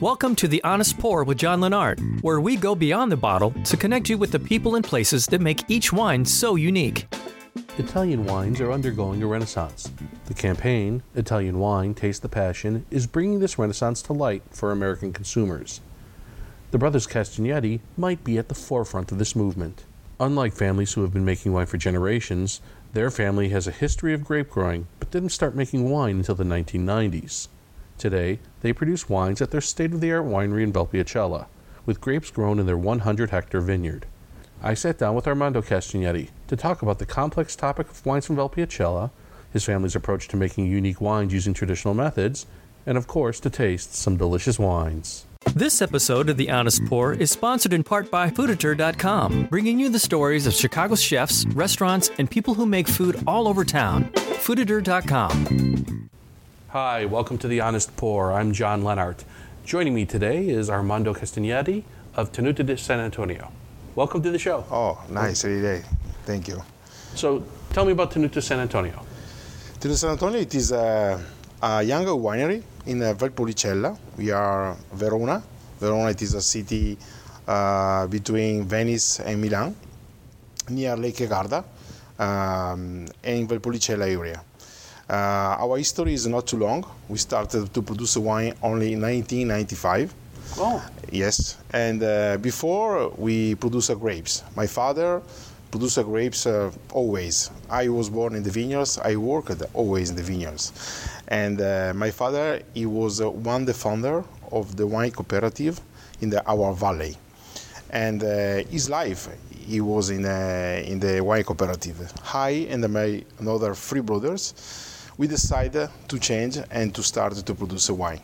Welcome to The Honest Pour with John Lennart, where we go beyond the bottle to connect you with the people and places that make each wine so unique. Italian wines are undergoing a renaissance. The campaign, Italian Wine, Taste the Passion, is bringing this renaissance to light for American consumers. The brothers Castagnedi might be at the forefront of this movement. Unlike families who have been making wine for generations, their family has a history of grape growing but didn't start making wine until the 1990s. Today, they produce wines at their state of the art winery in Valpolicella, with grapes grown in their 100 hectare vineyard. I sat down with Armando Castagnedi to talk about the complex topic of wines from Valpolicella, his family's approach to making unique wines using traditional methods, and of course, to taste some delicious wines. This episode of The Honest Pour is sponsored in part by Fooditor.com, bringing you the stories of Chicago's chefs, restaurants, and people who make food all over town. Fooditor.com. Hi, welcome to The Honest Pour. I'm John Lennart. Joining me today is Armando Castagnedi of Tenuta de Sant'Antonio. Welcome to the show. Oh, nice every day. Thank you. So, tell me about Tenuta Sant'Antonio. Tenuta Sant'Antonio, it is a, a young winery in Valpolicella. We are Verona. Verona, it is a city uh, between Venice and Milan, near Lake Garda, um, and in Valpolicella area. Uh, our history is not too long. We started to produce wine only in 1995. Oh. Yes, and uh, before we produce grapes. My father produced grapes uh, always. I was born in the vineyards. I worked always in the vineyards, and uh, my father he was uh, one the founder of the wine cooperative in the our valley, and uh, his life he was in uh, in the wine cooperative. I and my another three brothers, we decided to change and to start to produce a wine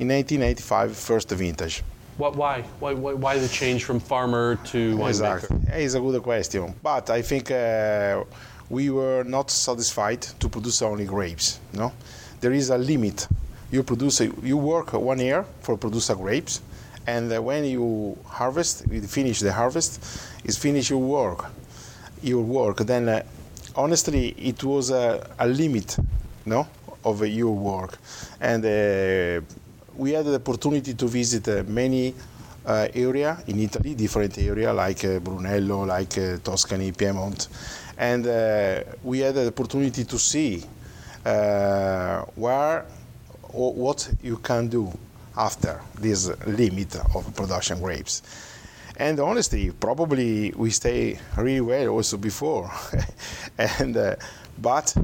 in 1985 first vintage. What, why? why? Why why the change from farmer to winemaker? Exactly. It's a good question. But I think uh, we were not satisfied to produce only grapes. No, there is a limit. You produce, a, you work one year for produce grapes, and when you harvest, you finish the harvest, is finish your work. Your work. Then, uh, honestly, it was a, a limit, no, of your work, and uh, we had the opportunity to visit uh, many uh, area in Italy, different area like uh, Brunello, like uh, Tuscany, Piedmont, and uh, we had the opportunity to see where what you can do after this limit of production grapes. And honestly, probably we stay really well also before, and but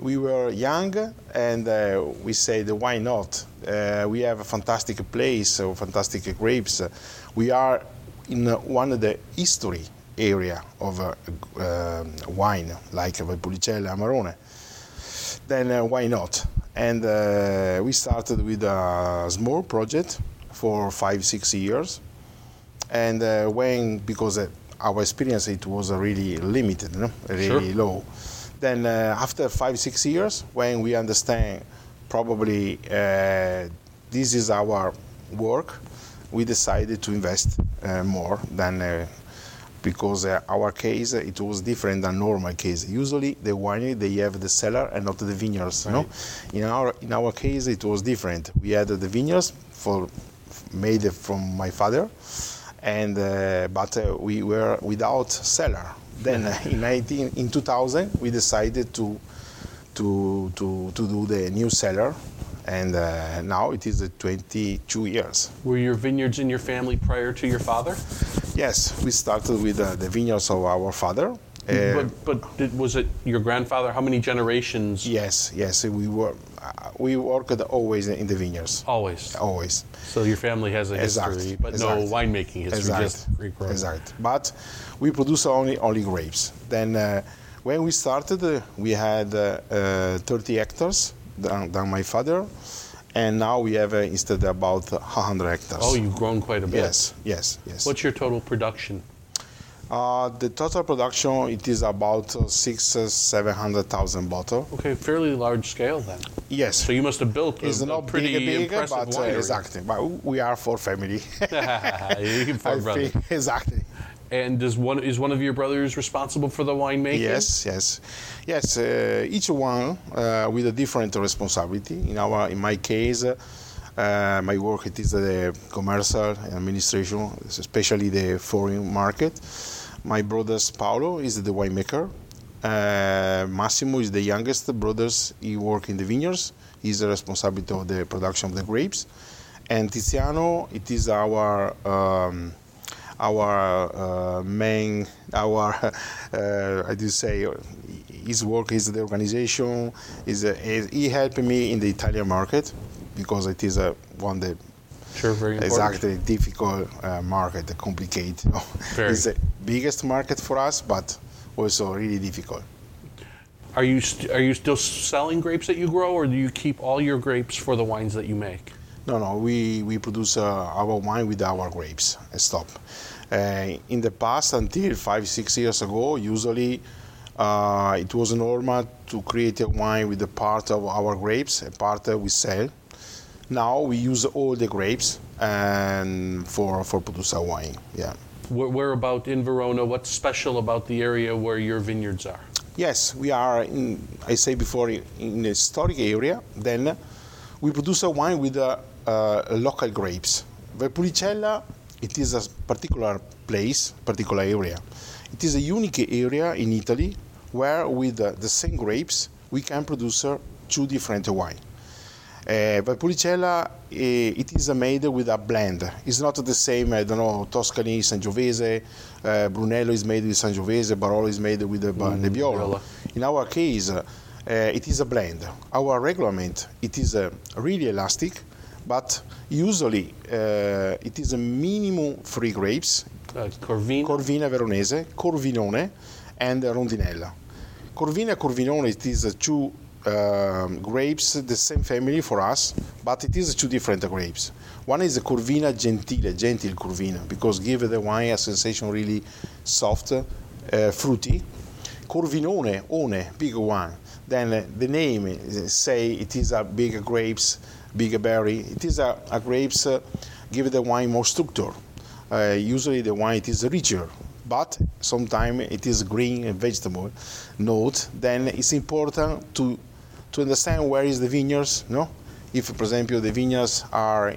we were young and uh, we said why not? Uh, we have a fantastic place uh, fantastic grapes we are in one of the history area of um, wine like Valpolicella Amarone. Then uh, why not? And uh, we started with a small project for five six years. And uh, when because our experience it was really limited no? really Sure. low then uh, after five six years when we understand probably uh, this is our work we decided to invest uh, more than uh, because uh, our case it was different than normal case. Usually the winery they have the cellar and not the vineyards you know? In our in our case it was different. We had the vineyards for made from my father and uh, but uh, we were without cellar then uh, in 19 in 2000 we decided to to to to do the new cellar. And uh, now it is uh, 22 years. Were your vineyards in your family prior to your father? yes we started with uh, the vineyards of our father Uh, but but did, was it your grandfather? How many generations? yes yes we were we worked always in the vineyards Always. always So your family has a Exact, history, but no winemaking history, Exact. just. Exact. But we produce only only grapes. Then uh, when we started, uh, we had uh, uh, 30 hectares than, than my father, and now we have uh, instead about 100 hectares. Oh, you've grown quite a bit. yes, yes, yes. What's your total production? Uh, the total production it is about uh, six, uh, seven hundred thousand bottle. Okay, fairly large scale then. Yes. So you must have built a, it's a not pretty big, big, impressive but uh, winery. exactly. But we are for family. You four brothers. think exactly. And does one is one of your brothers responsible for the winemaking? Yes, yes, yes. Uh, each one uh, with a different responsibility. In our, in my case, uh, Uh, my work it is the commercial administration, especially the foreign market. My brothers Paolo is the winemaker. Uh, Massimo is the youngest brothers. He work in the vineyards. He's the responsibility of the production of the grapes. And Tiziano, it is our um, our uh, main, our, uh, I do say, his work is the organization. Is uh, he helped me in the Italian market because it is a one that Sure, very important. exactly difficult uh, market, complicated. Very. It's the biggest market for us, but also really difficult. Are you st- are you still selling grapes that you grow, or do you keep all your grapes for the wines that you make? No, no, we, we produce uh, our wine with our grapes. Stop. Uh, in the past, until five, six years ago, usually uh, it was normal to create a wine with a part of our grapes, a part that we sell. Now we use all the grapes and for for produce wine. Yeah. Where, where about in Verona? What's special about the area where your vineyards are? Yes, we are. In, I say before in, a historic area. Then we produce a wine with uh, uh, local grapes. Valpolicella, it is a particular place, particular area. It is a unique area in Italy where with uh, the same grapes we can produce uh, two different wine. Uh, Valpolicella, eh, it is made with a blend. It's not the same, I don't know, Tuscany, Sangiovese, uh, Brunello is made with Sangiovese, Barolo is made with the Mm, Nebbiolo. In our case, it is a blend. Our regulament, it is really elastic, but usually uh, it is a minimum three grapes, Uh, Corvina. Corvina Veronese, Corvinone, and Rondinella. Corvina Corvinone, it is two um, grapes, the same family for us, but it is two different grapes. One is a Corvina Gentile, gentle Corvina, because give the wine a sensation really soft, uh, fruity. Corvinone, one, big one. Then uh, the name uh, say it is a big grapes, big berry. It is a, a grapes uh, give the wine more structure. Uh, usually the wine it is richer, but sometimes it is green and vegetable note. Then it's important to to understand where is the vineyards. No, if for example the vineyards are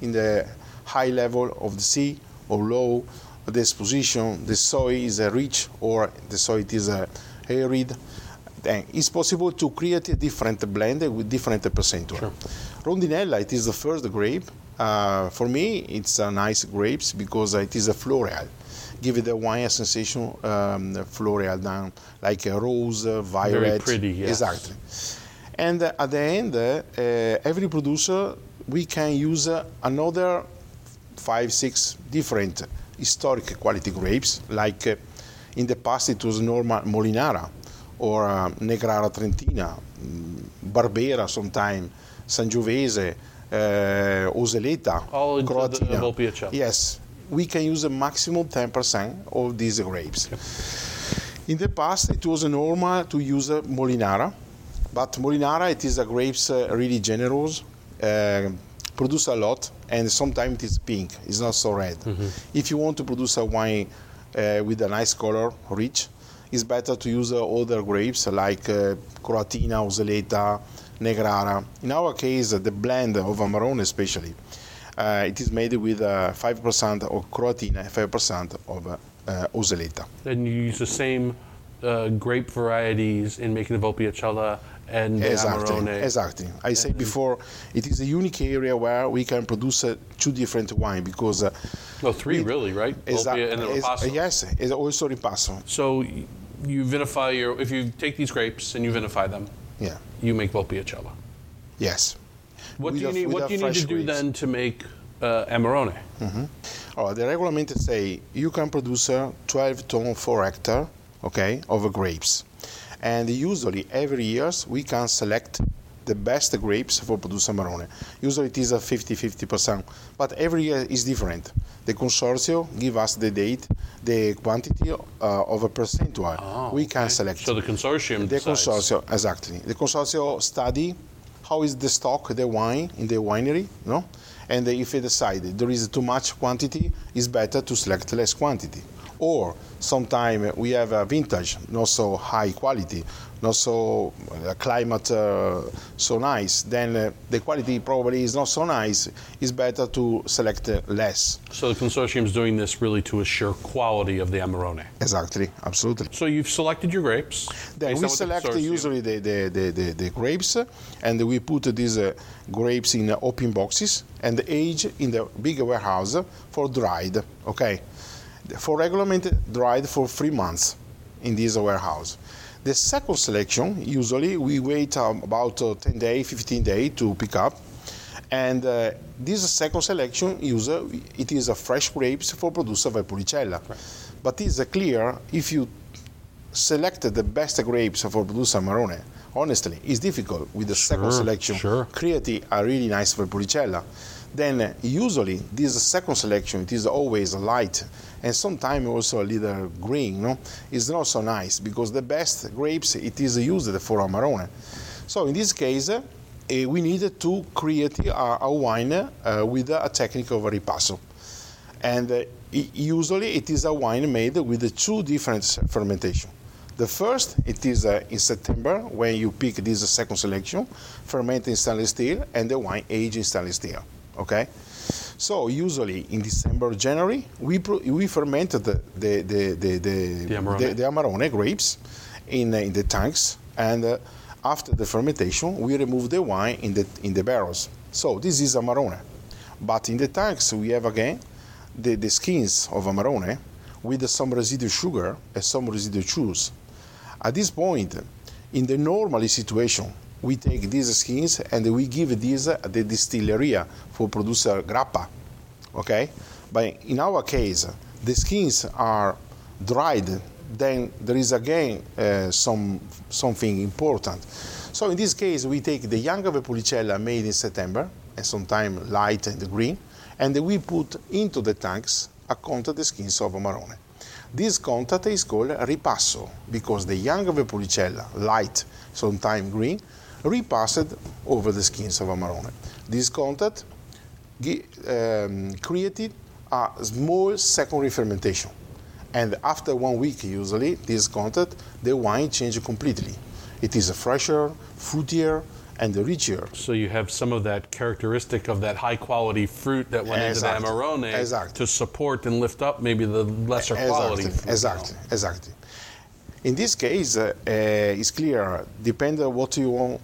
in the high level of the sea or low, the exposition, the soil is rich or the soil is arid. Then it's possible to create a different blend with different percentage. Sure. Rondinella, it is the first grape. Uh, for me, it's a nice grapes because it is a floral. Give the wine a sensation um, floral down, like a rose, violet. Very pretty, yes. Exactly. And uh, at the end, uh, every producer, we can use uh, another five, six different historic quality grapes. Like uh, in the past, it was Norma Molinara or uh, Negrara Trentina, mm, Barbera sometime, Sangiovese, uh, Oseleta, All Croatina. Yes, we can use a maximum 10% of these grapes. In the past, it was normal to use uh, Molinara, but Molinara it is a grapes uh, really generous, uh, produce a lot, and sometimes it is pink. It's not so red. If you want to produce a wine uh, with a nice color, rich, it's better to use uh, other grapes like uh, Croatina, Oseleta, Negrara. In our case, uh, the blend of Amarone especially, uh, it is made with uh, 5% of Croatina, 5% of Oseleta. And you use the same uh, grape varieties in making the Valpolicella and Exactly, Amarone. exactly. I said before, it is a unique area where we can produce uh, two different wine because uh, No, three we- really, right? exa- Volpia and Ripasso. yes, it's also ripasso. So you vinify your, if you take these grapes and you vinify them, Yeah, you make Valpolicella. yes. What With do you a- need? What do you need to do grapes. then to make uh, Amarone? Oh, the regulament say you can produce uh, 12 ton per hectare, okay, of grapes, and usually every year we can select the best grapes for produce Amarone. Usually it is a 50-50 percent, but every year is different. The consortium give us the date, the quantity uh, of a percentual. Oh, we can okay. select. So the consortium The decides. consortium, exactly. The consortium study how is the stock, the wine in the winery, no? And if they decide there is too much quantity, it's better to select less quantity. Or sometimes we have a vintage, not so high quality, not so uh, climate uh, so nice, then uh, the quality probably is not so nice. It's better to select uh, less. So the consortium is doing this really to assure quality of the Amarone. Exactly, absolutely. So you've selected your grapes. Then we what the select usually the, the, the, the, the grapes and we put these uh, grapes in open boxes and age in the big warehouse for dried. Okay, for regularment dried for three months in this warehouse. The second selection usually we wait um, about uh, 10 days, 15 days to pick up. And uh, this second selection usually it is a fresh grapes for producer Valpolicella. But it's uh, clear if you selected the best grapes for producer Marone. Honestly, it's difficult with the second selection. sure. Create a really nice for Valpolicella. Then uh, usually this second selection it is always light and sometimes also a little green. No, it's not so nice because the best grapes it is used for Amarone. So in this case, uh, we needed to create a, a wine uh, with a technique of ripasso and uh, usually it is a wine made with two different fermentation. The first, it is uh, in September when you pick this second selection, ferment in stainless steel, and the wine age in stainless steel. Okay, so usually in December, January, we pro- we fermented the the the the, the, The Amarone. the- the Amarone grapes in uh, in the tanks, and uh, after the fermentation, we remove the wine in the in the barrels. So this is Amarone, but in the tanks we have again the, the skins of Amarone with some residual sugar and some residual juice. At this point, in the normal situation, we take these skins and we give these at the distillery for producer grappa. Okay? But in our case, the skins are dried. Then there is again uh, some something important. So in this case, we take the young Valpolicella made in September, and sometimes light and green, and we put into the tanks a contact the skins of Amarone. This contact is called ripasso because the young Valpolicella, light, sometimes green, repassed over the skins of Amarone. This contact um, created a small secondary fermentation. And after one week, usually, this contact, the wine changes completely. It is fresher, fruitier, and richer. So you have some of that characteristic of that high quality fruit that went Exactly. into the Amarone Exactly. to support and lift up maybe the lesser quality. Exactly, fruit. exactly, exactly. In this case, uh, uh, it's clear. Depends on what you want.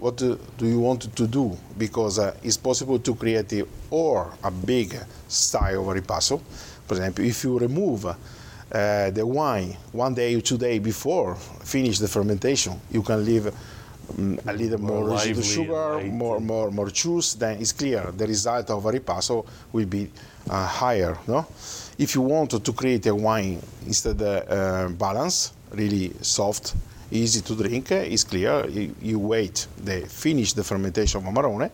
What do, do you want to do? Because uh, it's possible to create a, or a big style of ripasso. For example, if you remove uh, the wine one day or two days before finish the fermentation, you can leave um, a little more, More residual sugar, more more more juice, then it's clear the result of a ripasso will be uh, higher. No, if you want to create a wine instead uh, balance, really soft, easy to drink, it's clear. You, you wait, the finish the fermentation of Amarone,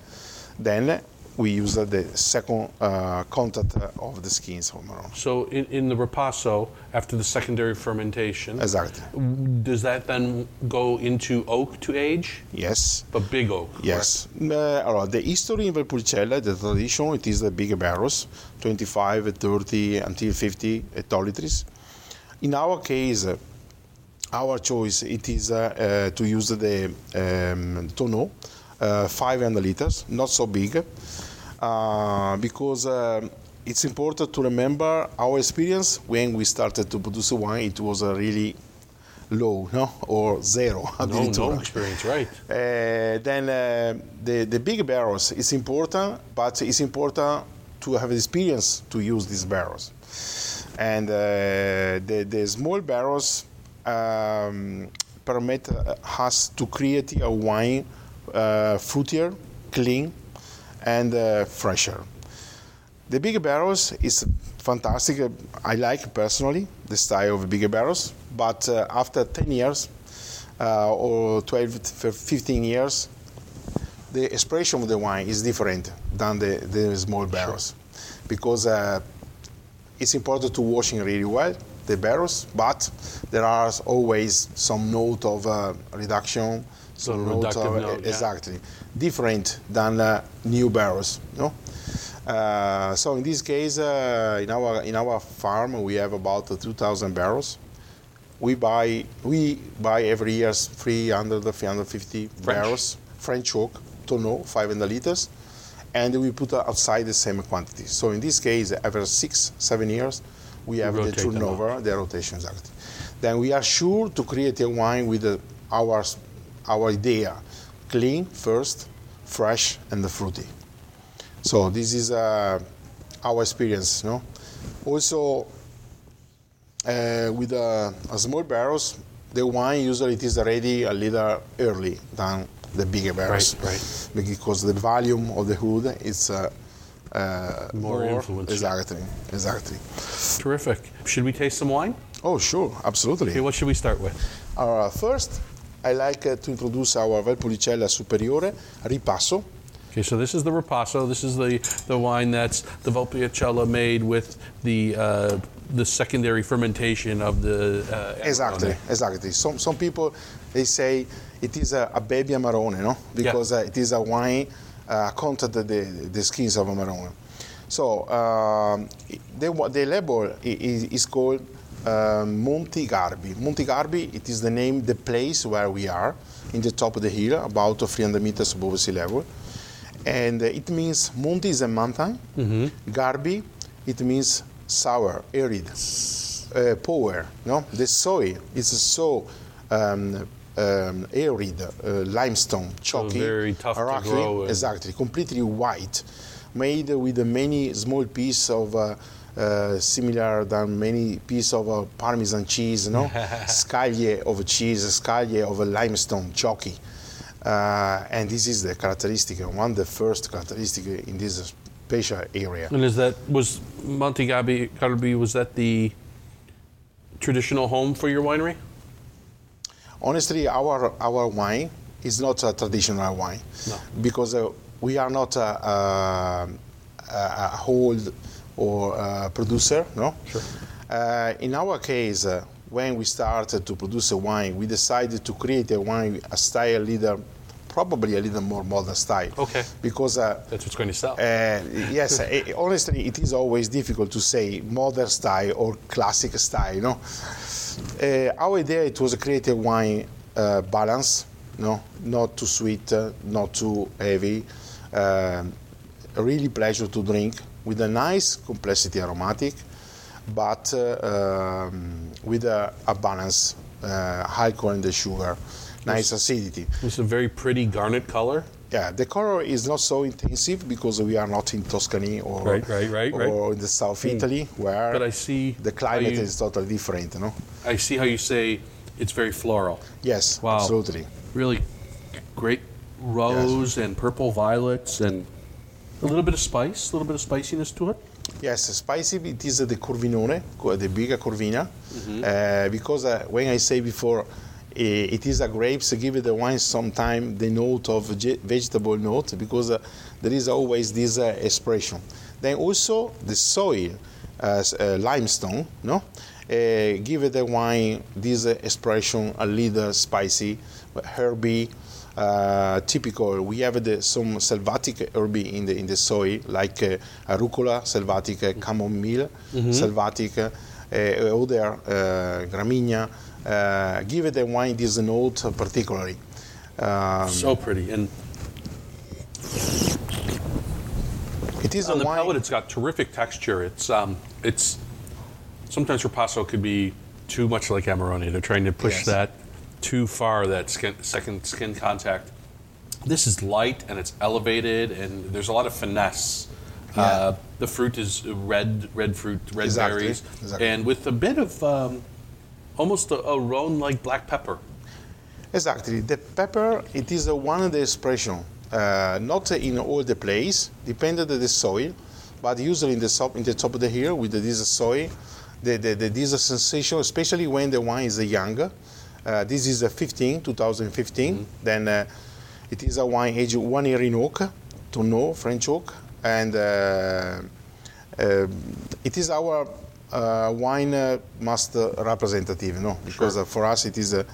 then we use the second uh, contact uh, of the skins of Amarone. So in, in the Ripasso, after the secondary fermentation, Exactly. does that then go into oak to age? Yes. But big oak. Yes. Uh, the history in Valpolicella, the tradition, it is the big barrels, 25, 30, until 50 hectoliters. In our case, our choice it is uh, uh, to use the um, tonneau, uh, 500 liters, not so big, uh, because it's important to remember our experience when we started to produce wine. It was uh, really low, no, or zero. No, no experience, right. Uh, then uh, the, the big barrels is important, but it's important to have experience to use these barrels. And uh, the, the small barrels um, permit uh, us to create a wine uh, fruitier, clean, and uh, fresher. The bigger barrels is fantastic. I like personally the style of bigger barrels, but uh, after 10 years uh, or 12, to 15 years, the expression of the wine is different than the, the small barrels because uh, it's important to washing really well the barrels, but there are always some note of uh, reduction, some note of note, yeah. exactly different than uh, new barrels. No, Uh, so in this case, uh, in our in our farm, we have about 2,000 barrels. We buy we buy every year 300 350 barrels French oak, tonneau, 500 liters, and we put outside the same quantity. So in this case, after six seven years, we have the rotate them turnover, the rotation exactly. Then we are sure to create a wine with the, our our idea, clean first, fresh and fruity. So this is uh, our experience, no? Also, uh, with uh, a small barrels, the wine usually it is ready a little early than the bigger barrels, right. Because the volume of the wood is uh, uh, More influence. Exactly, exactly. Terrific. Should we taste some wine? Oh, sure, absolutely. Okay, what should we start with? Uh, first, I like uh, to introduce our Valpolicella Superiore Ripasso. Okay, so this is the Ripasso. This is the, the wine that's the Valpolicella made with the uh, the secondary fermentation of the uh, Exactly, Amarone. exactly. Some some people they say it is a, a baby Amarone, no? Because uh, it is a wine uh, content the the skins of Amarone. So um, the the label is, is called um, Monti Garbi. Monti Garbi, it is the name, the place where we are, in the top of the hill, about 300 meters above sea level. And uh, it means Monti is a mountain. Garbi, it means sour, arid, uh, power. No, the soil is so um, um, arid, uh, limestone, chalky, very tough to rocky, grow and- exactly, completely white, made with many small pieces of. Uh, uh, similar than many piece of uh, Parmesan cheese, no, scaglie of cheese, scaglie of limestone, chalky, uh, and this is the characteristic, one of the first characteristic in this special area. And is that was Monte Gabi Garbi was that the traditional home for your winery? Honestly, our our wine is not a traditional wine No. because uh, we are not a, a, a hold or a producer. No. Sure. Uh, in our case, uh, when we started to produce a wine, we decided to create a wine, a style leader, probably a little more modern style. Okay. Because uh, That's what's going to sell. uh, yes, eh, honestly, it is always difficult to say modern style or classic style. No, uh, our idea it was to create a wine uh, balance, no, not too sweet, uh, not too heavy, um, really pleasure to drink with a nice complexity aromatic, but uh, um, with a, a balance, uh, high alcohol in the sugar, nice acidity. it's a very pretty garnet color. Yeah, the color is not so intensive because we are not in Tuscany or Right, right, right, or in the South Italy where But I see the climate you- is totally different. No? I see how you say it's very floral. Yes, Wow. absolutely. Really great rose and purple violets and a little bit of spice, a little bit of spiciness to it. Yes, spicy. It is the Corvinone, the bigger Corvina, Mm-hmm. uh, because uh, when I say before. Eh, It is a grapes. Give the wine sometime the note of vegetable note because uh, there is always this uh, expression. Then also the soil, uh, s- uh, limestone, no, uh, give the wine this uh, expression a little spicy, herby, uh, typical. We have the, some selvatic herby in the in the soil, like uh, arugula selvatic, uh, chamomile selvatic, uh, uh, other uh, gramigna. Uh, give it the wine this note particularly. Um, So pretty. And it is on a the wine. pellet, it's got terrific texture. It's um, it's sometimes Ripasso could be too much like Amarone. They're trying to push Yes. that too far, that skin, second skin contact. This is light and it's elevated, and there's a lot of finesse. Uh, the fruit is red, red fruit, red Exactly, berries, exactly. and with a bit of um, almost a, a like black pepper. Exactly. The pepper, it is a one of the expression. Uh, not in all the place, depending on the soil, but usually in the top, in the top of the hill with the, this soil, the, the, the, this sensation, especially when the wine is younger. Uh, this is a 15, 2015. Then uh, it is a wine aged one year in oak, tonneau, French oak, and uh, uh, it is our uh, wine uh, master representative, no? Because uh, for us it is a,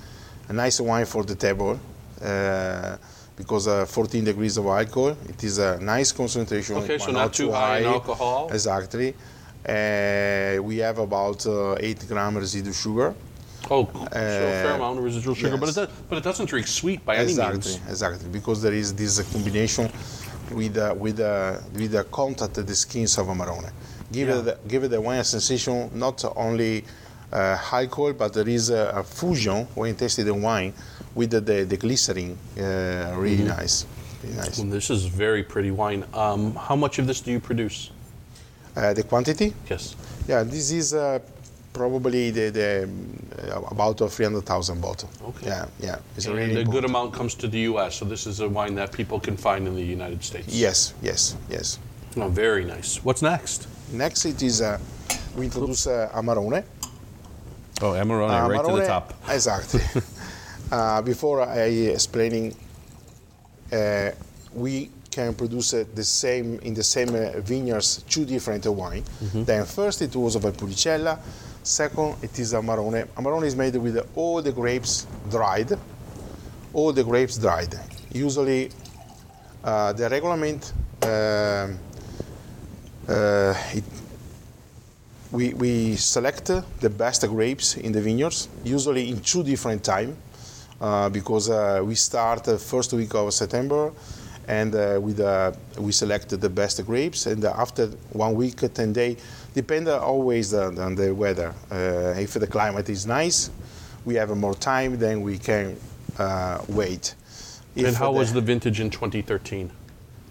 a nice wine for the table, uh, because uh, 14 degrees of alcohol. It is a nice concentration. Okay, so not too high in alcohol. Exactly. Uh, we have about uh, 8 gram residual sugar. Oh, so a fair Uh, amount of residual sugar, but it does, but it doesn't drink sweet by any exactly, means. exactly, because there is this uh, combination with uh, with uh, with the contact of the skins of a Amarone. Give Yeah. it the, give it the wine a sensation not only uh, alcohol, but there is a, a fusion when you taste the wine with the, the, the glycerin. Uh, really Mm-hmm. nice, really nice. Well, this is very pretty wine. Um, how much of this do you produce? Uh, the quantity, Yes. yeah, this is uh, probably the, the um, about uh, 300,000 bottle. Okay. Yeah, yeah, it's And really a good amount comes to the U.S., so this is a wine that people can find in the United States. Yes, yes, yes. Oh, very nice. What's next? Next, it is uh, we introduce uh, Amarone. Oh, Amarone, Uh, Amarone- to the top. Exactly. uh, before I explaining, uh, we can produce uh, the same in the same uh, vineyards two different wine. Then first it was of a Valpolicella. Second, it is Amarone. Amarone is made with all the grapes dried, all the grapes dried. Usually, uh, the regulament. Uh, it, we, we select the best grapes in the vineyards, usually in two different time, uh, because uh, we start the first week of September, and uh, with, uh, we select the best grapes, and after one week, 10 day, depend always on, on the weather. Uh, if the climate is nice, we have more time, then we can uh, wait. If and how the- was the vintage in 2013?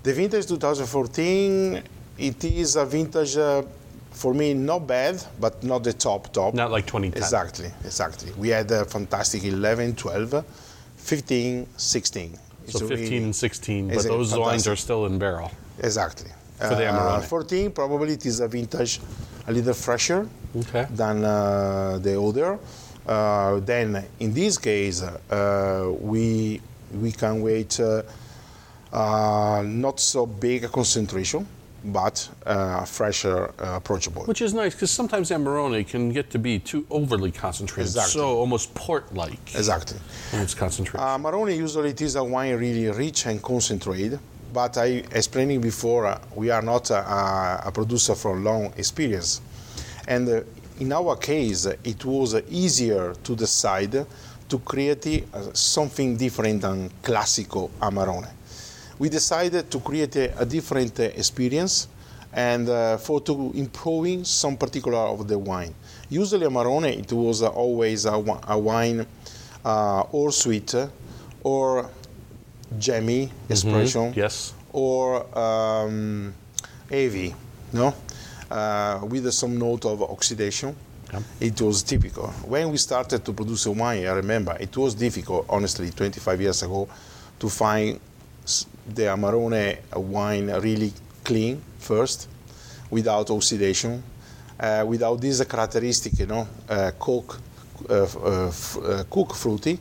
the vintage 2014, it is a vintage uh, for me not bad, but not the top top. Not like 2010. Exactly, exactly. We had a fantastic 11, 12, 15, 16. So It's 15 really- and 16, but those wines are still in barrel. Exactly. For the Amarone. 14, probably it is a vintage a little fresher Okay. than uh, the other. Uh, then, in this case, uh, we we can wait uh, uh, not so big a concentration, but uh, fresher, uh, approachable. Which is nice because sometimes Amarone can get to be too overly concentrated, Exactly. so almost port-like Exactly. its concentration. Uh, Maroni usually it is a wine really rich and concentrated, but I explaining before uh, we are not a, a producer for long experience, and uh, in our case it was uh, easier to decide to create uh, something different than classical Amarone. We decided to create a, a different uh, experience and uh, for to improving some particular of the wine. Usually Amarone it was uh, always a, a wine uh, or sweet or jammy expression yes. or um, heavy, no, uh, with some note of oxidation. Yeah. It was typical. When we started to produce a wine, I remember it was difficult, honestly, 25 years ago, to find the Amarone wine really clean first, without oxidation, uh, without this characteristic, you know, uh, cook, uh, uh, uh, cook fruity,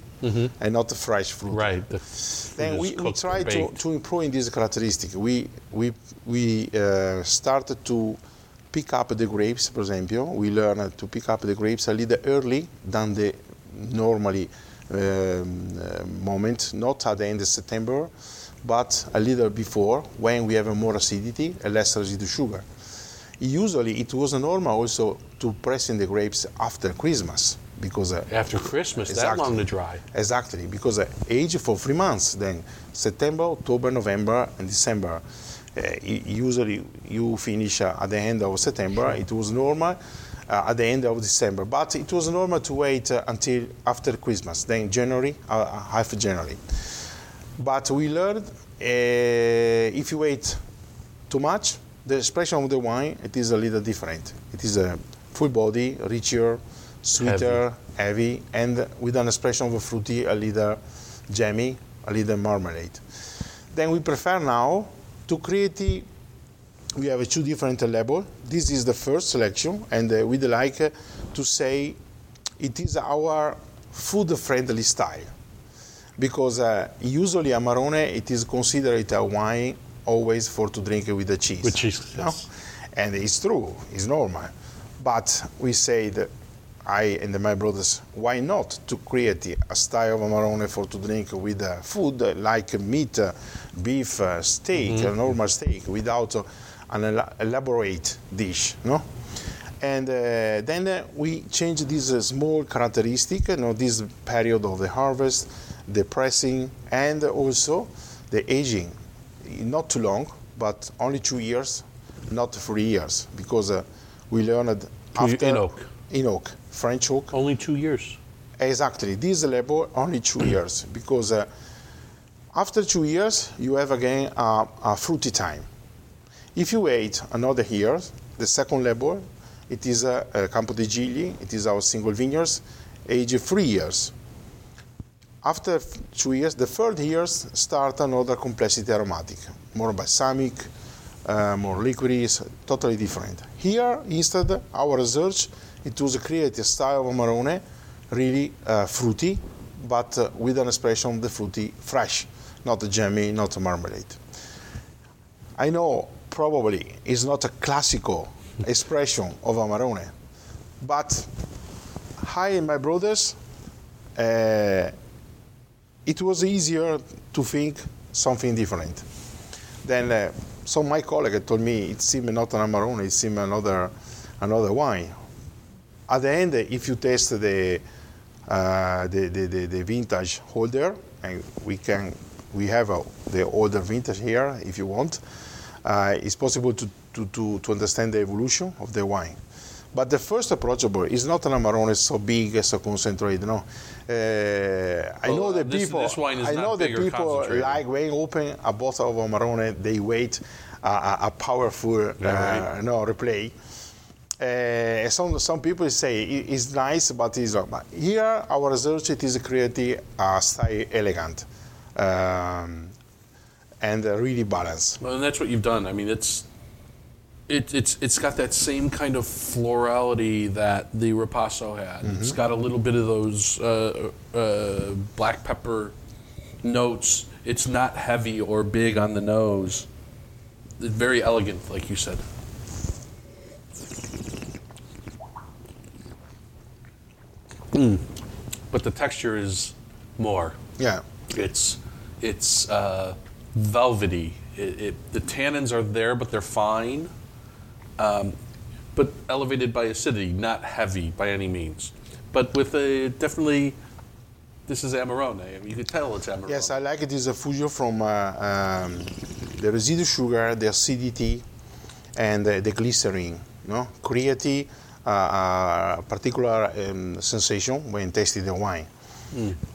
and not fresh fruit. Right. The Then we, we try to, to improve in this characteristic. We we we uh, started to pick up the grapes, for example. We learned to pick up the grapes a little early than the normally um, uh, moment, not at the end of September, but a little before when we have a more acidity and less residual sugar. Usually, it was normal also to press in the grapes after Christmas because uh, After Christmas, that Exactly. long to dry. Exactly, because uh, age for three months, then September, October, November, and December. Uh, usually you finish uh, at the end of September. It was normal uh, at the end of December, but it was normal to wait uh, until after Christmas, then January, uh, uh, half January. But we learned uh, if you wait too much, the expression of the wine it is a little different. It is a full body, richer, sweeter, heavy, and with an expression of a fruity, a little jammy, a little marmalade. Then we prefer now to create. We have two different labels. This is the first selection, and uh, we'd like uh, to say it is our food-friendly style because uh, usually Amarone it is considered a wine always for to drink with the cheese. With cheese, no? yes. And it's true, it's normal. But we say that I and my brothers, why not to create a style of Amarone for to drink with uh, food uh, like meat, uh, beef, uh, steak, a normal steak, without uh, an ela- elaborate dish, no? And uh, then uh, we change this uh, small characteristic, you know, this period of the harvest, the pressing, and also the aging. Not too long, but only two years, not three years, because uh, we learned after in oak. in oak, French oak. Only two years. Exactly, this label only two years, because uh, after two years you have again a, a fruity time. If you wait another year, the second label, it is a, uh Campo dei Gigli, it is our single vineyards, age three years. After two years, the third years start another complexity aromatic, more balsamic, uh, more liquids, totally different. Here, instead, our research it was create a style of Amarone, really uh, fruity, but uh, with an expression of the fruity fresh, not jammy, not a marmalade. I know probably it's not a classical expression of Amarone, but I and my brothers, uh, it was easier to think something different. Then, uh, so my colleague told me it seemed not an Amarone, it seemed another, another wine. At the end, if you taste the, uh, the, the, the, the vintage holder, and we can, we have a, the older vintage here if you want, uh, it's possible to, to, to, to understand the evolution of the wine. But the first approachable is not an Amarone so big, so concentrated. No, uh, I Well, know uh, the this- people. this wine is I know the people like when open a bottle of Amarone, they wait a, a, a powerful Yeah, uh, no replay. Uh, some some people say it- it's nice, but it's not. But here, our research it is creating a style elegant um, and uh, really balanced. Well, and that's what you've done. I mean, it's it, it's it's got that same kind of florality that the Ripasso had. It's got a little bit of those uh, uh, black pepper notes. It's not heavy or big on the nose. It's very elegant, like you said. Mm. But the texture is more. Yeah, It's it's uh, velvety. It, it, the tannins are there, but they're fine. Um, but elevated by acidity, not heavy by any means. But with a definitely, this is Amarone. You could tell it's Amarone. Yes, I like it. it is a fusion from uh, um, the residue sugar, the acidity, and uh, the glycerin. No, create uh, a particular um, sensation when tasting the wine,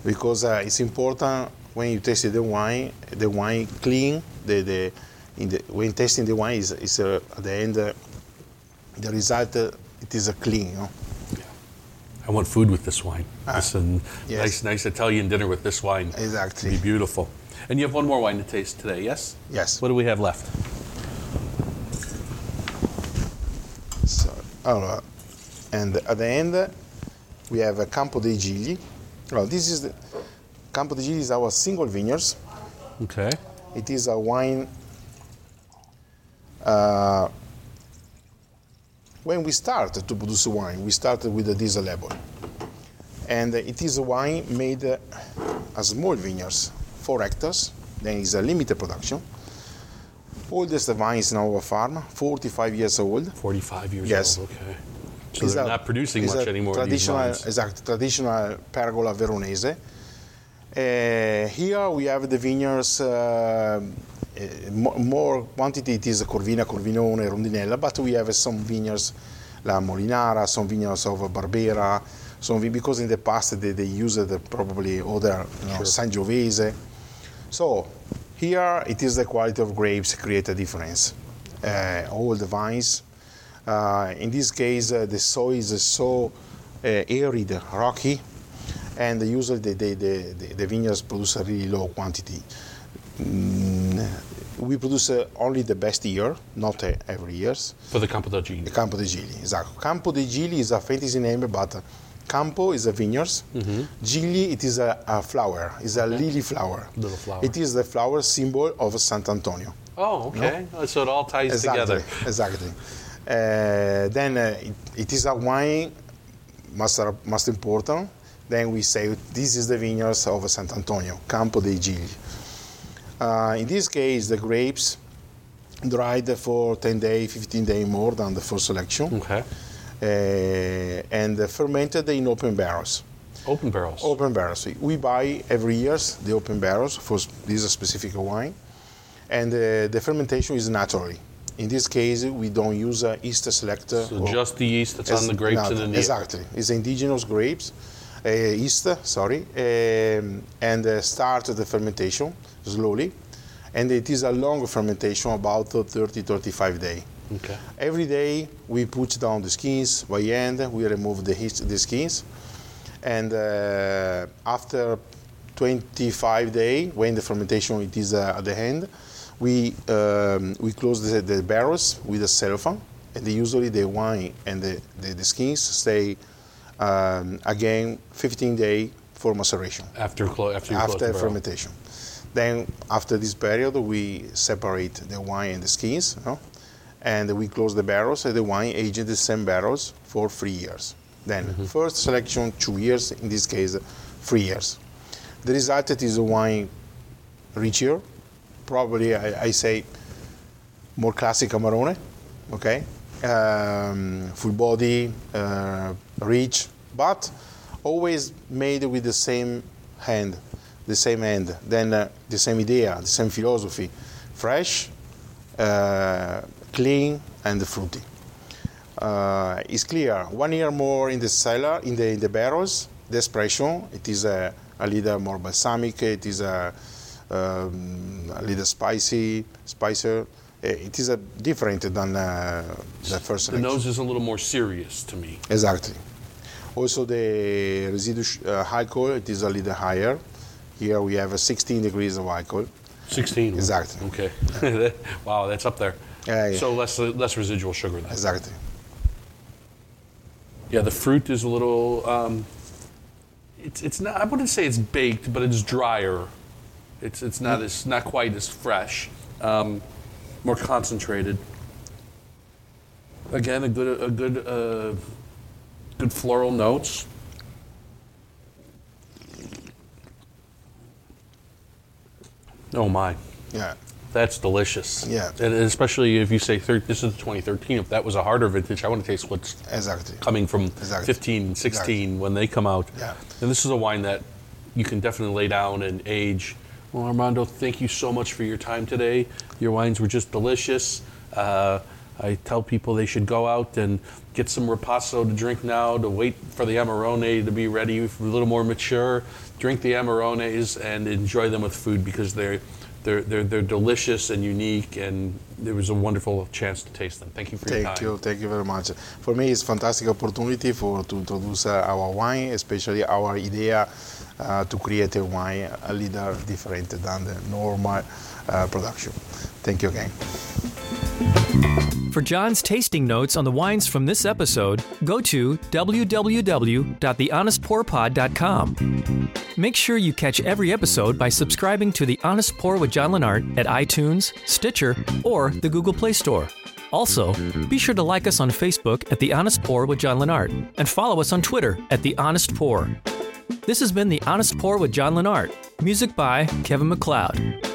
because uh, it's important when you taste the wine, the wine clean. The, the, the when tasting the wine is, is uh, at the end uh, the result uh, it is a clean. You know? I want food with this wine. This a yes. nice, nice Italian dinner with this wine. Exactly. It'd be beautiful. And you have one more wine to taste today, yes? Yes. What do we have left? So, and at the end we have a Campo dei Gigli. Well, this is the Campo dei Gigli is our single vineyards. Okay. It is a wine. Uh, when we started to produce wine, we started with a diesel label, and it is a wine made uh, as small vineyards, four hectares. Then it's a limited production. Oldest vines in our farm, 45 years old. 45 years Yes. old. Okay. So It's they're a- not producing much a anymore. Traditional, exactly, traditional pergola veronese. Uh, here we have the vineyards. Uh, uh, more quantity it is Corvina, Corvinone, Rondinella, but we have some vineyards, La Molinara, some vineyards of Barbera, some because in the past they, they used probably other you know, Sangiovese. So here it is the quality of grapes create a difference. Uh, all the vines. Uh, in this case, uh, the soil is so uh, arid, rocky, and usually the, the, the, the- the vineyards produce a really low quantity. Mm, we produce uh, only the best year, not uh, every years. For the Campo Campodoglini. The Campo de Gili, exactly. Campo dei Gigli is a fantasy name, but uh, Campo is a vineyards. Gili, it is a, a flower, is a lily flower. Little flower. It is the flower symbol of Sant'Antonio. Oh, okay. So it all ties Exactly, together. exactly. Uh, then uh, it, it is a wine most, most important. Then we say this is the vineyards of Sant'Antonio, Campo dei Gigli. Uh, in this case, the grapes dried for 10 days, 15 days more than the first selection, Okay. uh, and fermented in open barrels. Open barrels. Open barrels. We buy every year the open barrels for this specific wine, and uh, the fermentation is naturally. In this case, we don't use a yeast selector. So or- just the yeast that's on the grapes no, and the exactly. It's indigenous grapes, uh, yeast, sorry, um, and uh, start the fermentation slowly, and it is a long fermentation, about 30-35 days. Okay. Every day we put down the skins by hand. We remove the, the skins, and uh, after 25 days, when the fermentation it is uh, at the end, we um, we close the, the barrels with a cellophane, and usually the wine and the, the, the skins stay um, again 15 days for maceration After clo- after you after fermentation. Then after this period, we separate the wine and the skins, no? and we close the barrels and the wine aged in the same barrels for three years. Then Mm-hmm. first selection two years, in this case three years. The result is a wine richer, probably I, I say more classic Amarone, okay, um, full body, uh, rich, but always made with the same hand, the same end, then uh, the same idea, the same philosophy, fresh, uh, clean, and fruity. Uh, it's clear. One year more in the cellar, in the in the barrels, the expression it is a, a little more balsamic. It is a, um, a little spicy, spicier. Eh, It is a different than uh, the first The nose is a little more serious to me. Exactly. Also, the residue sh- uh, alcohol it is a little higher. Here we have a 16 degrees of alcohol. 16. Exactly. Okay. wow, that's up there. Yeah, yeah. So less less residual sugar then. Exactly. Yeah, the fruit is a little. Um, it's it's not. I wouldn't say it's baked, but it's drier. It's it's not as not quite as fresh. Um, more concentrated. Again, a good a good uh, good floral notes. Oh my, Yeah. that's delicious. Yeah. and especially if you say thir- this is 2013. If that was a harder vintage, I want to taste what's Exactly. coming from Exactly. 15, 16 when they come out. Yeah. And this is a wine that you can definitely lay down and age. Well, Armando, thank you so much for your time today. Your wines were just delicious. Uh, I tell people they should go out and get some Ripasso to drink now, to wait for the Amarone to be ready, a little more mature. Drink the Amarones and enjoy them with food because they're, they're, they're, they're delicious and unique, and it was a wonderful chance to taste them. Thank you for your time. Thank you, thank you very much. For me, it's a fantastic opportunity for to introduce uh, our wine, especially our idea to create a wine a little different than the normal uh, production. Thank you again. For John's tasting notes on the wines from this episode, go to www.thehonestpourpod.com. Make sure you catch every episode by subscribing to The Honest Pour with John Lennart at iTunes, Stitcher, or the Google Play Store. Also, be sure to like us on Facebook at The Honest Pour with John Lennart and follow us on Twitter at The Honest Pour. This has been The Honest Pour with John Lennart. Music by Kevin MacLeod.